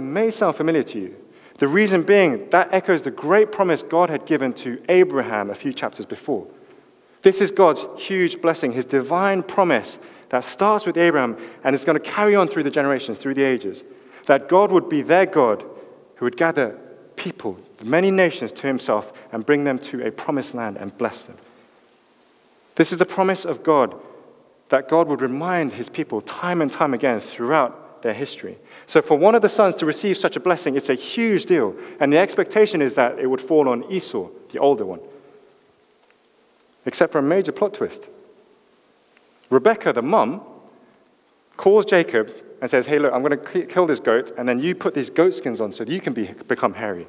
may sound familiar to you. The reason being, that echoes the great promise God had given to Abraham a few chapters before. This is God's huge blessing, his divine promise that starts with Abraham and is going to carry on through the generations, through the ages. That God would be their God who would gather people, many nations, to himself and bring them to a promised land and bless them. This is the promise of God that God would remind his people time and time again throughout their history. So, for one of the sons to receive such a blessing, it's a huge deal. And the expectation is that it would fall on Esau, the older one. Except for a major plot twist. Rebecca, the mum, calls Jacob and says, Hey, look, I'm going to kill this goat, and then you put these goat skins on so that you can be, become hairy.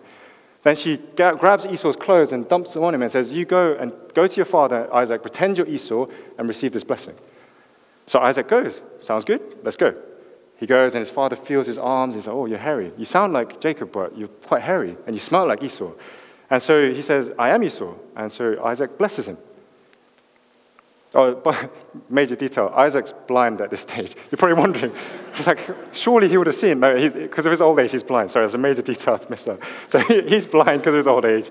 Then she grabs Esau's clothes and dumps them on him and says, You go and go to your father, Isaac, pretend you're Esau, and receive this blessing. So Isaac goes. Sounds good? Let's go. He goes, and his father feels his arms. He's like, Oh, you're hairy. You sound like Jacob, but you're quite hairy, and you smell like Esau. And so he says, I am Esau. And so Isaac blesses him. Oh, but major detail Isaac's blind at this stage. You're probably wondering. Like, surely he would have seen. No, because of his old age, he's blind. Sorry, there's a major detail I've missed out. So he's blind because of his old age.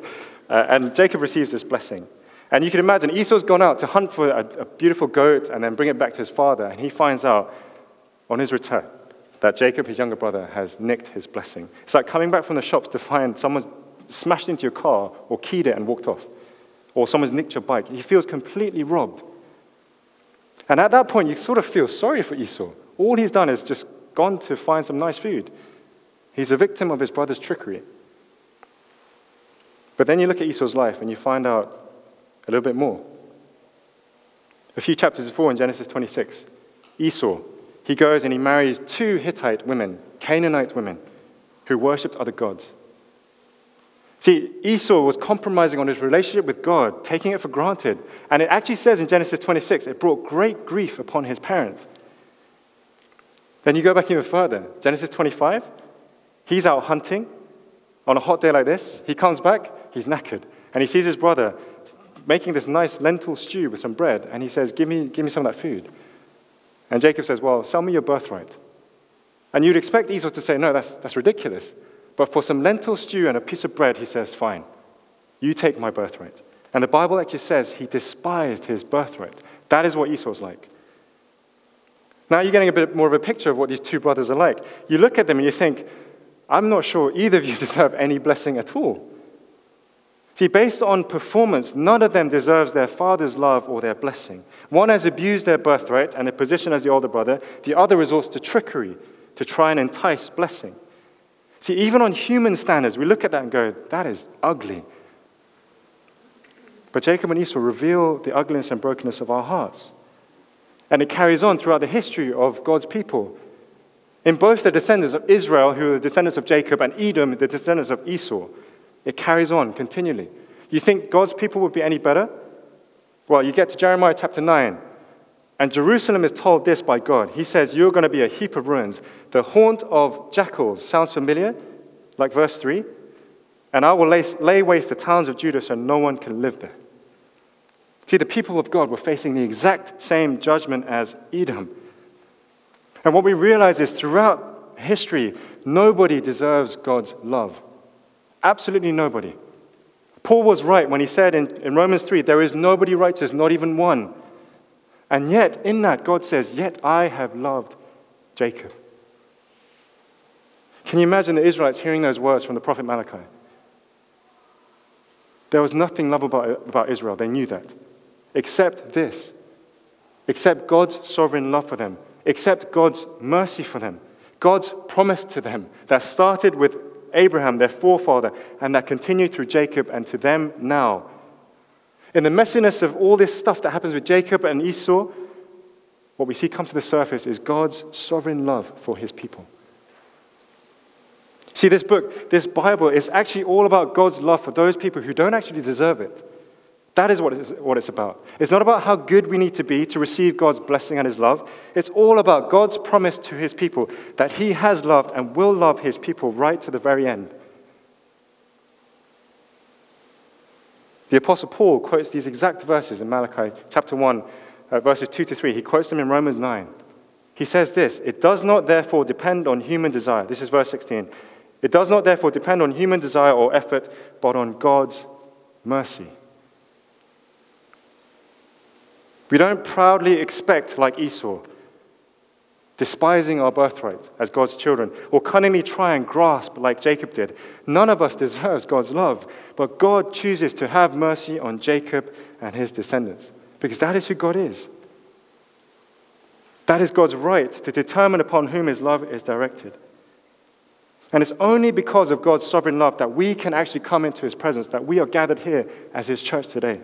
Uh, and Jacob receives this blessing. And you can imagine Esau's gone out to hunt for a, a beautiful goat and then bring it back to his father. And he finds out on his return that Jacob, his younger brother, has nicked his blessing. It's like coming back from the shops to find someone's smashed into your car or keyed it and walked off, or someone's nicked your bike. He feels completely robbed. And at that point, you sort of feel sorry for Esau. All he's done is just gone to find some nice food. He's a victim of his brother's trickery. But then you look at Esau's life and you find out a little bit more. A few chapters before in Genesis 26, Esau, he goes and he marries two Hittite women, Canaanite women, who worshipped other gods. See, Esau was compromising on his relationship with God, taking it for granted. And it actually says in Genesis 26, it brought great grief upon his parents. Then you go back even further. Genesis 25, he's out hunting on a hot day like this. He comes back, he's knackered. And he sees his brother making this nice lentil stew with some bread. And he says, Give me, give me some of that food. And Jacob says, Well, sell me your birthright. And you'd expect Esau to say, No, that's, that's ridiculous. But for some lentil stew and a piece of bread, he says, Fine, you take my birthright. And the Bible actually says he despised his birthright. That is what Esau's like. Now you're getting a bit more of a picture of what these two brothers are like. You look at them and you think, I'm not sure either of you deserve any blessing at all. See, based on performance, none of them deserves their father's love or their blessing. One has abused their birthright and their position as the older brother, the other resorts to trickery to try and entice blessing. See, even on human standards, we look at that and go, that is ugly. But Jacob and Esau reveal the ugliness and brokenness of our hearts. And it carries on throughout the history of God's people. In both the descendants of Israel, who are the descendants of Jacob, and Edom, the descendants of Esau, it carries on continually. You think God's people would be any better? Well, you get to Jeremiah chapter 9, and Jerusalem is told this by God. He says, You're going to be a heap of ruins, the haunt of jackals. Sounds familiar? Like verse 3. And I will lay, lay waste the towns of Judah so no one can live there. See, the people of God were facing the exact same judgment as Edom. And what we realize is throughout history, nobody deserves God's love. Absolutely nobody. Paul was right when he said in, in Romans 3 there is nobody righteous, not even one. And yet, in that, God says, Yet I have loved Jacob. Can you imagine the Israelites hearing those words from the prophet Malachi? There was nothing lovable about, about Israel. They knew that. Except this. Except God's sovereign love for them. Except God's mercy for them. God's promise to them that started with Abraham, their forefather, and that continued through Jacob and to them now. In the messiness of all this stuff that happens with Jacob and Esau, what we see come to the surface is God's sovereign love for his people. See, this book, this Bible, is actually all about God's love for those people who don't actually deserve it. That is what it's, what it's about. It's not about how good we need to be to receive God's blessing and His love. It's all about God's promise to His people that He has loved and will love His people right to the very end. The Apostle Paul quotes these exact verses in Malachi chapter 1, uh, verses 2 to 3. He quotes them in Romans 9. he says this It does not therefore depend on human desire. This is verse 16. It does not therefore depend on human desire or effort, but on God's mercy. We don't proudly expect, like Esau, despising our birthright as God's children, or cunningly try and grasp like Jacob did. None of us deserves God's love, but God chooses to have mercy on Jacob and his descendants, because that is who God is. That is God's right to determine upon whom his love is directed. And it's only because of God's sovereign love that we can actually come into his presence, that we are gathered here as his church today.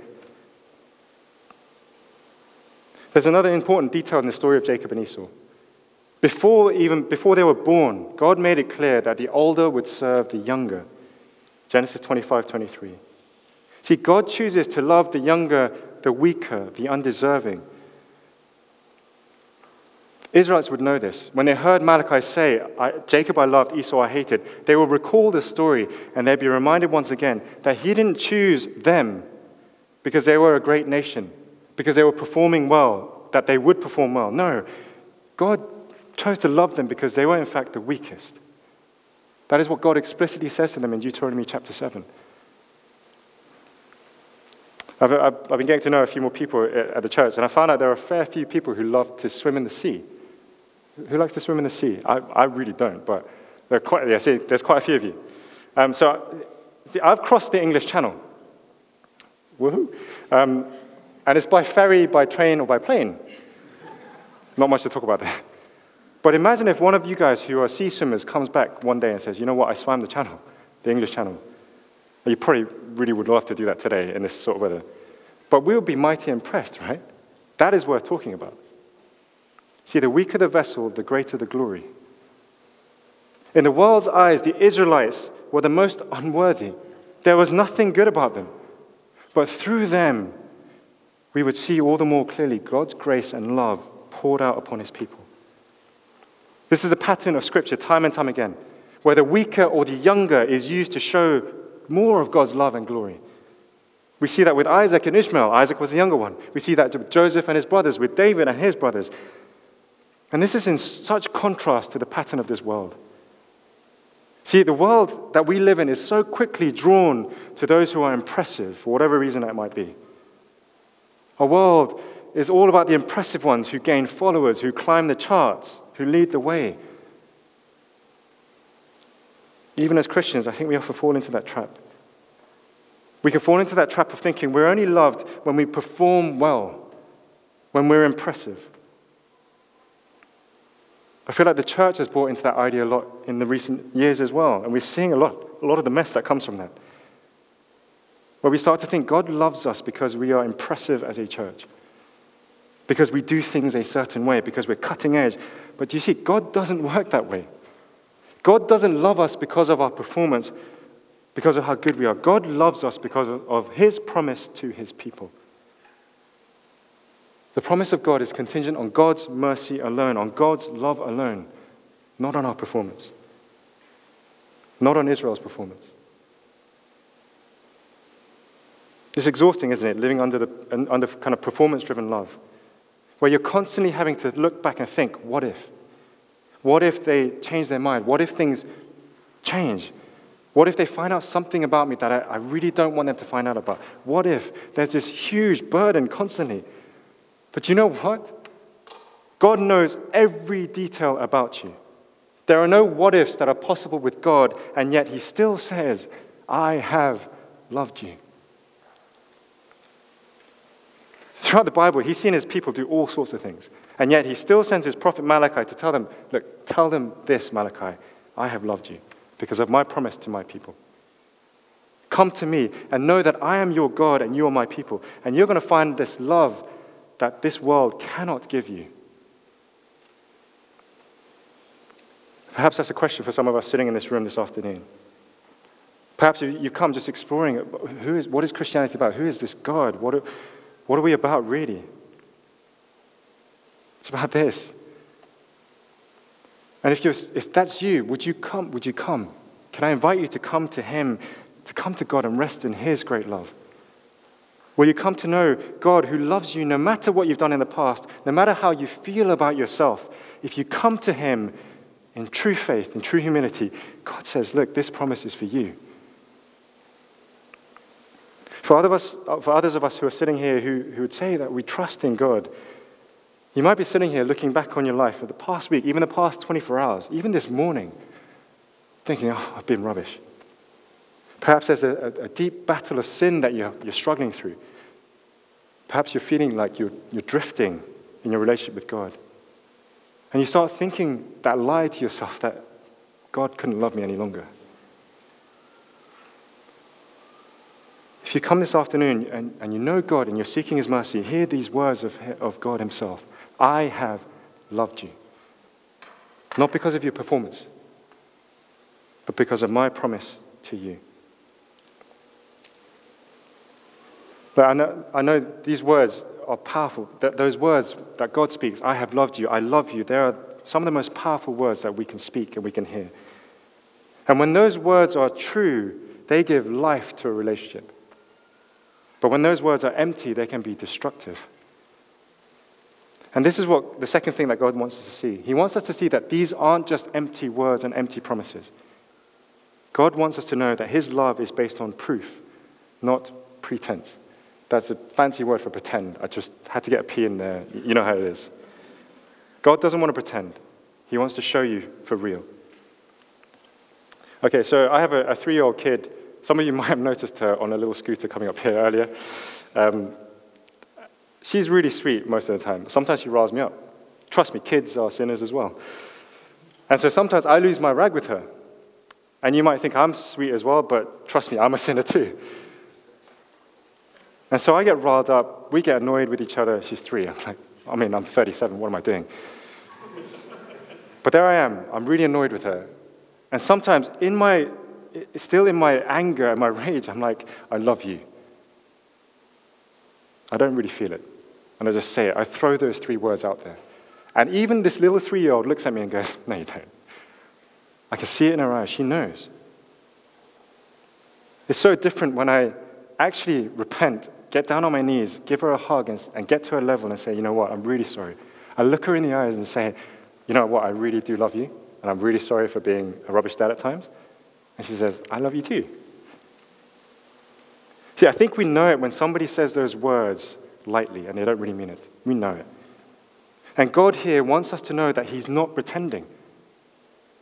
There's another important detail in the story of Jacob and Esau. Before, even before they were born, God made it clear that the older would serve the younger. Genesis 25 23. See, God chooses to love the younger, the weaker, the undeserving. Israelites would know this. When they heard Malachi say, Jacob I loved, Esau I hated, they will recall the story and they'd be reminded once again that he didn't choose them because they were a great nation, because they were performing well, that they would perform well. No, God chose to love them because they were, in fact, the weakest. That is what God explicitly says to them in Deuteronomy chapter 7. I've, I've, I've, been getting to know a few more people at the church, and I found out there are a fair few people who love to swim in the sea. Who likes to swim in the sea? I, I really don't, but there are quite, yeah, see, there's quite a few of you. Um, so see, I've crossed the English Channel. Woohoo! Um, and it's by ferry, by train, or by plane. Not much to talk about there. But imagine if one of you guys who are sea swimmers comes back one day and says, You know what, I swam the channel, the English channel. You probably really would love to do that today in this sort of weather. But we would be mighty impressed, right? That is worth talking about. See, the weaker the vessel, the greater the glory. In the world's eyes, the Israelites were the most unworthy. There was nothing good about them. But through them, we would see all the more clearly God's grace and love poured out upon his people. This is a pattern of Scripture time and time again, where the weaker or the younger is used to show more of God's love and glory. We see that with Isaac and Ishmael. Isaac was the younger one. We see that with Joseph and his brothers, with David and his brothers. And this is in such contrast to the pattern of this world. See, the world that we live in is so quickly drawn to those who are impressive, for whatever reason that might be. Our world is all about the impressive ones who gain followers, who climb the charts, who lead the way. Even as Christians, I think we often fall into that trap. We can fall into that trap of thinking we're only loved when we perform well, when we're impressive. I feel like the church has bought into that idea a lot in the recent years as well, and we're seeing a lot, a lot of the mess that comes from that. Where we start to think God loves us because we are impressive as a church, because we do things a certain way, because we're cutting edge, but you see, God doesn't work that way. God doesn't love us because of our performance, because of how good we are. God loves us because of His promise to His people. The promise of God is contingent on God's mercy alone, on God's love alone, not on our performance, not on Israel's performance. It's exhausting, isn't it, living under, the, under kind of performance driven love where you're constantly having to look back and think, what if? What if they change their mind? What if things change? What if they find out something about me that I, I really don't want them to find out about? What if there's this huge burden constantly? But you know what? God knows every detail about you. There are no what ifs that are possible with God, and yet He still says, I have loved you. Throughout the Bible, he's seen his people do all sorts of things. And yet he still sends his prophet Malachi to tell them, Look, tell them this, Malachi, I have loved you because of my promise to my people. Come to me and know that I am your God and you are my people. And you're going to find this love that this world cannot give you. Perhaps that's a question for some of us sitting in this room this afternoon. Perhaps you've come just exploring who is, what is Christianity about? Who is this God? What, what are we about, really? It's about this. And if, you're, if that's you, would you come? Would you come? Can I invite you to come to Him, to come to God and rest in His great love? Will you come to know God who loves you no matter what you've done in the past, no matter how you feel about yourself? If you come to Him in true faith, in true humility, God says, Look, this promise is for you. For, other us, for others of us who are sitting here who, who would say that we trust in God, you might be sitting here looking back on your life for the past week, even the past 24 hours, even this morning, thinking, oh, I've been rubbish. Perhaps there's a, a, deep battle of sin that you're, you're struggling through. Perhaps you're feeling like you're, you're drifting in your relationship with God. And you start thinking that lie to yourself that God couldn't love me any longer. You come this afternoon and, and you know God and you're seeking His mercy, hear these words of, of God Himself I have loved you. Not because of your performance, but because of my promise to you. But I know, I know these words are powerful. That those words that God speaks, I have loved you, I love you, they are some of the most powerful words that we can speak and we can hear. And when those words are true, they give life to a relationship. But when those words are empty, they can be destructive. And this is what the second thing that God wants us to see. He wants us to see that these aren't just empty words and empty promises. God wants us to know that His love is based on proof, not pretense. That's a fancy word for pretend. I just had to get a P in there. You know how it is. God doesn't want to pretend, He wants to show you for real. Okay, so I have a, a three year old kid. Some of you might have noticed her on a little scooter coming up here earlier. Um, she's really sweet most of the time. Sometimes she riles me up. Trust me, kids are sinners as well. And so sometimes I lose my rag with her. And you might think I'm sweet as well, but trust me, I'm a sinner too. And so I get riled up. We get annoyed with each other. She's three. I'm like, I mean, I'm 37. What am I doing? but there I am. I'm really annoyed with her. And sometimes, in my, still in my anger and my rage, I'm like, I love you. I don't really feel it. And I just say it. I throw those three words out there. And even this little three year old looks at me and goes, No, you don't. I can see it in her eyes. She knows. It's so different when I actually repent get down on my knees, give her a hug, and, and get to her level and say, you know what, I'm really sorry. I look her in the eyes and say, you know what, I really do love you, and I'm really sorry for being a rubbish dad at times. And she says, I love you too. See, I think we know it when somebody says those words lightly and they don't really mean it. We know it. And God here wants us to know that He's not pretending.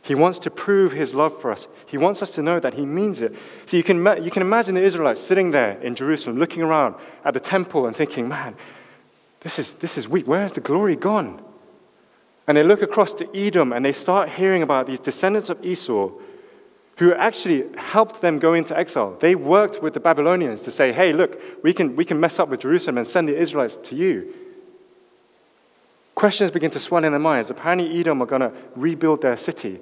He wants to prove his love for us. He wants us to know that he means it. So you can, you can imagine the Israelites sitting there in Jerusalem, looking around at the temple and thinking, man, this is, this is weak. Where's the glory gone? And they look across to Edom and they start hearing about these descendants of Esau who actually helped them go into exile. They worked with the Babylonians to say, hey, look, we can, we can mess up with Jerusalem and send the Israelites to you. Questions begin to swell in their minds. Apparently, Edom are going to rebuild their city.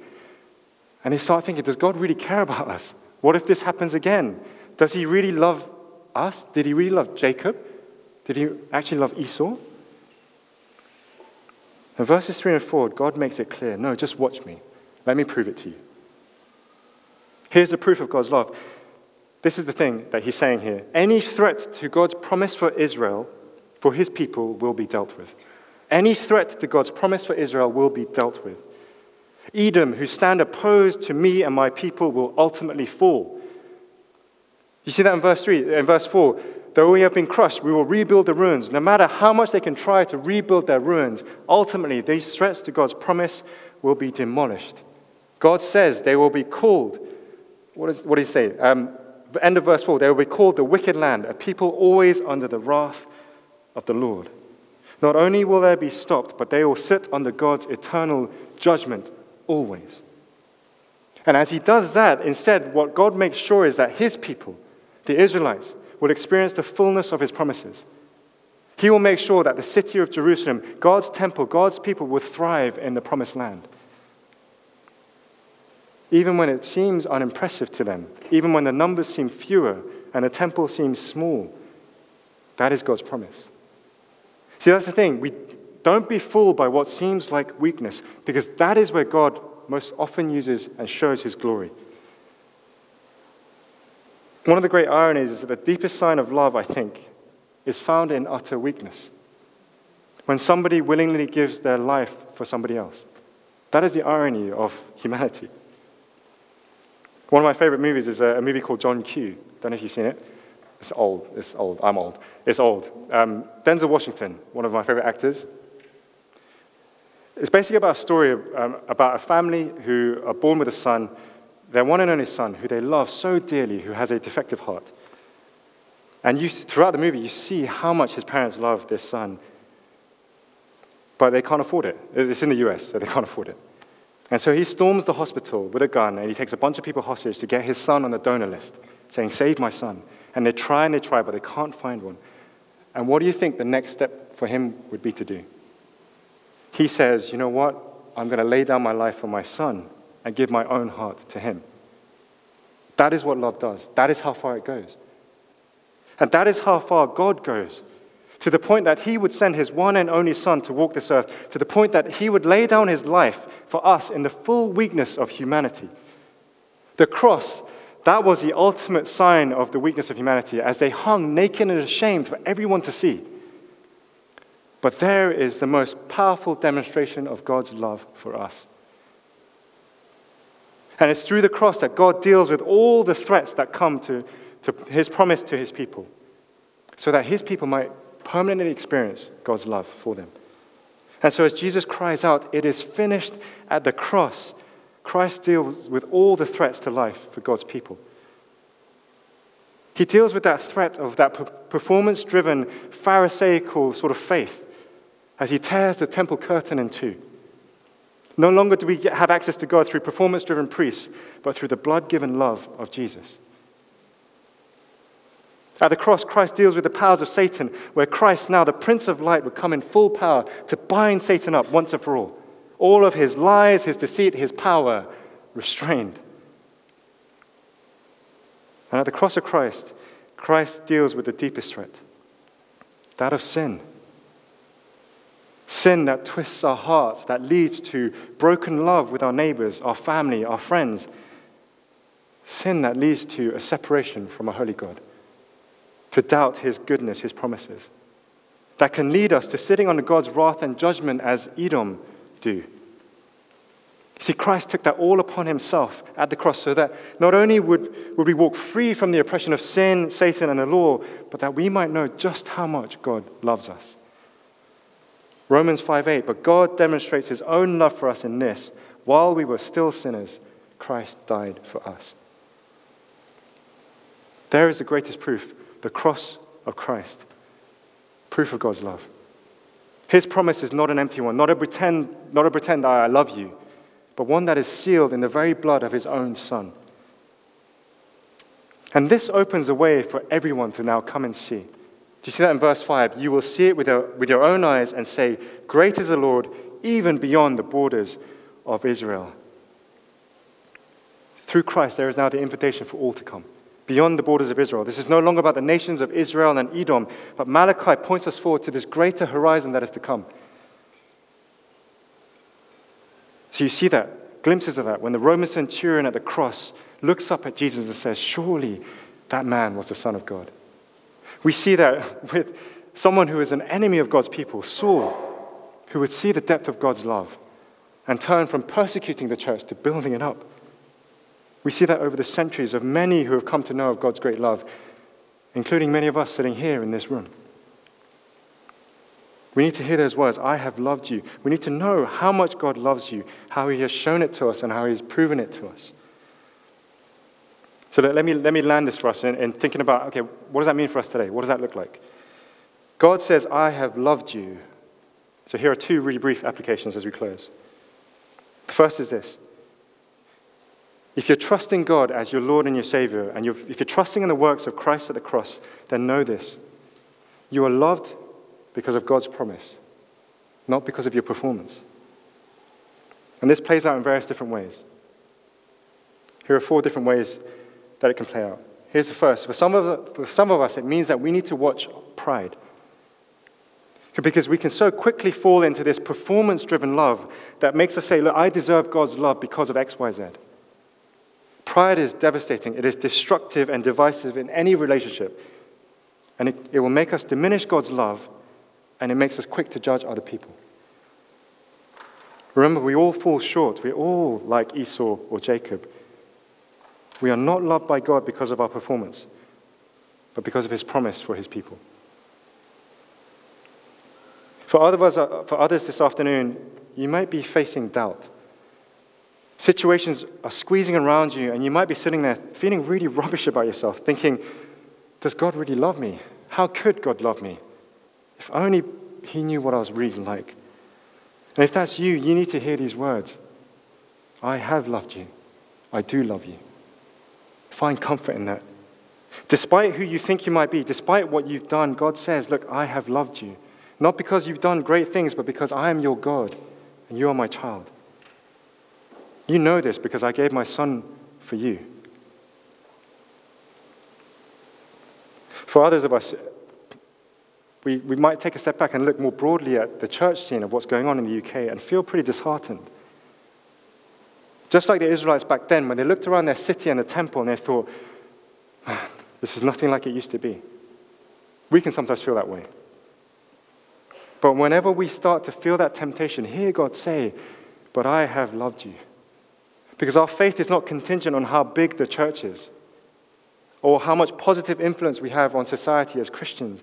And they start thinking, does God really care about us? What if this happens again? Does he really love us? Did he really love Jacob? Did he actually love Esau? In verses 3 and 4, God makes it clear no, just watch me. Let me prove it to you. Here's the proof of God's love. This is the thing that he's saying here. Any threat to God's promise for Israel, for his people, will be dealt with. Any threat to God's promise for Israel will be dealt with. Edom, who stand opposed to me and my people, will ultimately fall. You see that in verse 3, in verse 4. Though we have been crushed, we will rebuild the ruins. No matter how much they can try to rebuild their ruins, ultimately these threats to God's promise will be demolished. God says they will be called, what, is, what does he say? Um, end of verse 4 they will be called the wicked land, a people always under the wrath of the Lord. Not only will they be stopped, but they will sit under God's eternal judgment always. And as he does that, instead, what God makes sure is that his people, the Israelites, will experience the fullness of his promises. He will make sure that the city of Jerusalem, God's temple, God's people will thrive in the promised land. Even when it seems unimpressive to them, even when the numbers seem fewer and the temple seems small, that is God's promise. See, that's the thing. We don't be fooled by what seems like weakness, because that is where God most often uses and shows his glory. One of the great ironies is that the deepest sign of love, I think, is found in utter weakness. When somebody willingly gives their life for somebody else. That is the irony of humanity. One of my favorite movies is a, movie called John Q. Don't know if you've seen it. It's old. It's old. I'm old. It's old. Um, Denzel Washington, one of my favorite actors. It's basically about a story um, about a family who are born with a son, their one and only son, who they love so dearly, who has a defective heart. And you, throughout the movie, you see how much his parents love this son, but they can't afford it. It's in the US, so they can't afford it. And so he storms the hospital with a gun and he takes a bunch of people hostage to get his son on the donor list, saying, Save my son. And they try and they try, but they can't find one. And what do you think the next step for him would be to do? He says, You know what? I'm going to lay down my life for my son and give my own heart to him. That is what love does. That is how far it goes. And that is how far God goes to the point that he would send his one and only Son to walk this earth, to the point that he would lay down his life for us in the full weakness of humanity. The cross, that was the ultimate sign of the weakness of humanity as they hung naked and ashamed for everyone to see. But there is the most powerful demonstration of God's love for us. And it's through the cross that God deals with all the threats that come to, to his promise to his people, so that his people might permanently experience God's love for them. And so, as Jesus cries out, It is finished at the cross, Christ deals with all the threats to life for God's people. He deals with that threat of that performance driven, Pharisaical sort of faith as he tears the temple curtain in two. No longer do we have access to God through performance driven priests, but through the blood given love of Jesus. At the cross, Christ deals with the powers of Satan, where Christ, now the Prince of Light, would come in full power to bind Satan up once and for all. All of his lies, his deceit, his power restrained. And at the cross of Christ, Christ deals with the deepest threat that of sin. Sin that twists our hearts, that leads to broken love with our neighbors, our family, our friends. Sin that leads to a separation from a holy God to doubt his goodness, his promises. That can lead us to sitting under God's wrath and judgment as Edom do. See, Christ took that all upon himself at the cross so that not only would, would we walk free from the oppression of sin, Satan, and the law, but that we might know just how much God loves us. Romans 5 8, but God demonstrates his own love for us in this while we were still sinners, Christ died for us. There is the greatest proof the cross of Christ, proof of God's love. His promise is not an empty one, not a pretend, not a pretend I love you, but one that is sealed in the very blood of his own Son. And this opens the way for everyone to now come and see. Do you see that in verse 5? You will see it with your, with your own eyes and say, Great is the Lord, even beyond the borders of Israel. Through Christ, there is now the invitation for all to come beyond the borders of Israel. This is no longer about the nations of Israel and Edom, but Malachi points us forward to this greater horizon that is to come. So you see that, glimpses of that, when the Roman centurion at the cross looks up at Jesus and says, Surely that man was the Son of God. We see that with someone who is an enemy of God's people, Saul, who would see the depth of God's love and turn from persecuting the church to building it up. We see that over the centuries of many who have come to know of God's great love, including many of us sitting here in this room. We need to hear those words I have loved you. We need to know how much God loves you, how He has shown it to us, and how He has proven it to us. So let me, let me land this for us in, in thinking about okay, what does that mean for us today? What does that look like? God says, I have loved you. So here are two really brief applications as we close. The first is this if you're trusting God as your Lord and your Savior, and you're, if you're trusting in the works of Christ at the cross, then know this. You are loved because of God's promise, not because of your performance. And this plays out in various different ways. Here are four different ways that it can play out. Here's the first. For some of, for some of us, it means that we need to watch pride. Because we can so quickly fall into this performance driven love that makes us say, Look, I deserve God's love because of X, Y, Z. Pride is devastating, it is destructive and divisive in any relationship. and it, it will make us diminish God's love, and it makes us quick to judge other people. Remember, we all fall short. We're all like Esau or Jacob. We are not loved by God because of our performance, but because of his promise for his people. For others, uh, for others this afternoon, you might be facing doubt. Situations are squeezing around you, and you might be sitting there feeling really rubbish about yourself, thinking, Does God really love me? How could God love me? If only He knew what I was really like. And if that's you, you need to hear these words I have loved you. I do love you. Find comfort in that. Despite who you think you might be, despite what you've done, God says, Look, I have loved you. Not because you've done great things, but because I am your God and you are my child. You know this because I gave my son for you. For others of us, we, we might take a step back and look more broadly at the church scene of what's going on in the UK and feel pretty disheartened. Just like the Israelites back then, when they looked around their city and the temple and they thought, ah, this is nothing like it used to be. We can sometimes feel that way. But whenever we start to feel that temptation, hear God say, But I have loved you. Because our faith is not contingent on how big the church is or how much positive influence we have on society as Christians.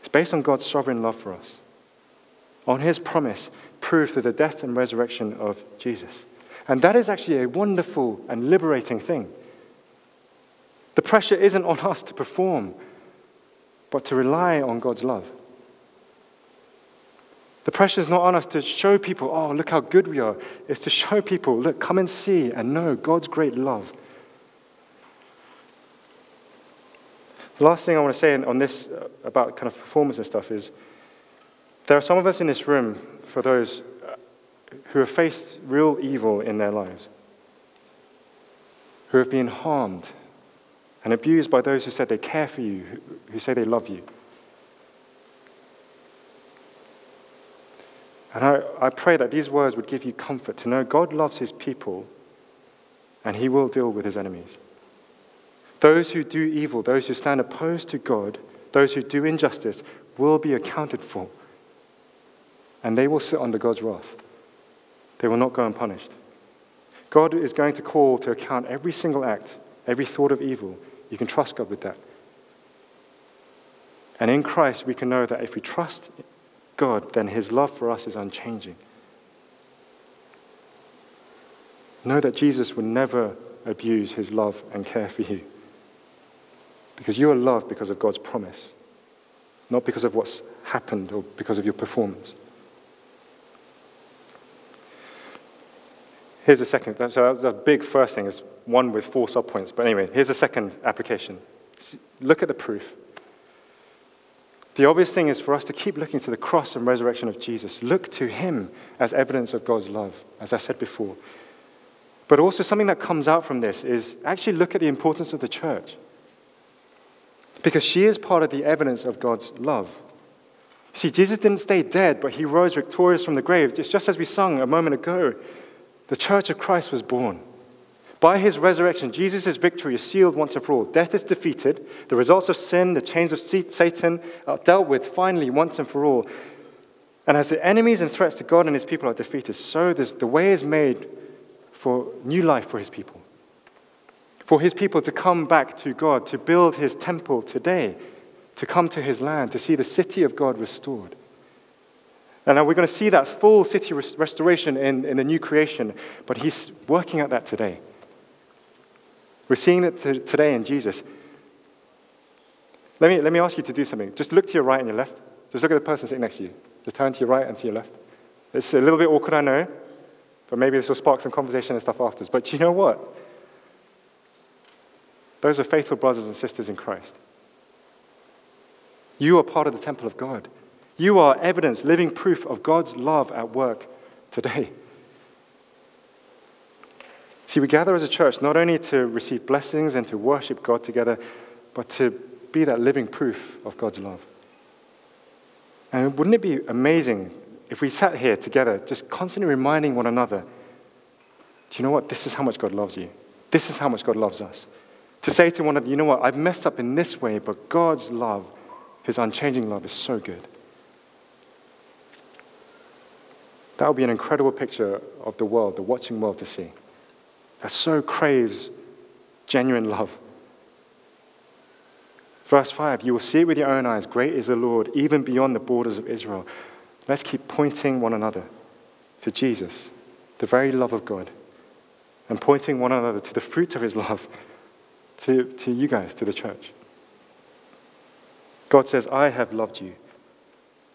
It's based on God's sovereign love for us, on His promise, proved through the death and resurrection of Jesus. And that is actually a wonderful and liberating thing. The pressure isn't on us to perform, but to rely on God's love. The pressure is not on us to show people, oh, look how good we are. It's to show people, look, come and see and know God's great love. The last thing I want to say on this uh, about kind of performance and stuff is there are some of us in this room, for those uh, who have faced real evil in their lives, who have been harmed and abused by those who said they care for you, who say they love you. And I, I pray that these words would give you comfort to know God loves his people and he will deal with his enemies. Those who do evil, those who stand opposed to God, those who do injustice will be accounted for. And they will sit under God's wrath. They will not go unpunished. God is going to call to account every single act, every thought of evil. You can trust God with that. And in Christ, we can know that if we trust God, then his love for us is unchanging. Know that Jesus would never abuse his love and care for you. Because you are loved because of God's promise, not because of what's happened or because of your performance. Here's a second. So that's a big first thing, is one with four subpoints. But anyway, here's a second application. Look at the proof. The obvious thing is for us to keep looking to the cross and resurrection of Jesus. Look to him as evidence of God's love, as I said before. But also, something that comes out from this is actually look at the importance of the church. Because she is part of the evidence of God's love. See, Jesus didn't stay dead, but he rose victorious from the grave. It's just as we sung a moment ago. The church of Christ was born. By his resurrection, Jesus' victory is sealed once and for all. Death is defeated. The results of sin, the chains of Satan are dealt with finally once and for all. And as the enemies and threats to God and his people are defeated, so the way is made for new life for his people. For his people to come back to God, to build his temple today, to come to his land, to see the city of God restored. And now we're going to see that full city restoration in, in the new creation, but he's working at that today. We're seeing it today in Jesus. Let me, let me ask you to do something. Just look to your right and your left. Just look at the person sitting next to you. Just turn to your right and to your left. It's a little bit awkward, I know, but maybe this will spark some conversation and stuff afterwards. But you know what? Those are faithful brothers and sisters in Christ. You are part of the temple of God. You are evidence, living proof of God's love at work today. See, we gather as a church not only to receive blessings and to worship God together, but to be that living proof of God's love. And wouldn't it be amazing if we sat here together, just constantly reminding one another, do you know what? This is how much God loves you. This is how much God loves us. To say to one another, you know what, I've messed up in this way, but God's love, his unchanging love, is so good. That would be an incredible picture of the world, the watching world to see. That so craves genuine love. Verse 5 You will see it with your own eyes. Great is the Lord, even beyond the borders of Israel. Let's keep pointing one another to Jesus, the very love of God, and pointing one another to the fruit of his love, to, to you guys, to the church. God says, I have loved you.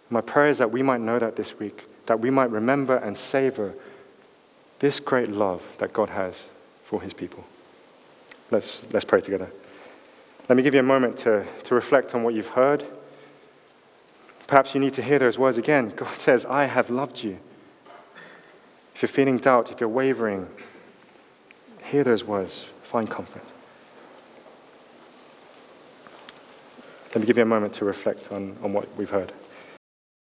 My prayer is that we might know that this week, that we might remember and savor this great love that God has for his people. Let's, let's pray together. Let me give you a moment to, to reflect on what you've heard. Perhaps you need to hear those words again. God says, I have loved you. If you're feeling doubt, if you're wavering, hear those words. Find comfort. Let me give you a moment to reflect on, on what we've heard.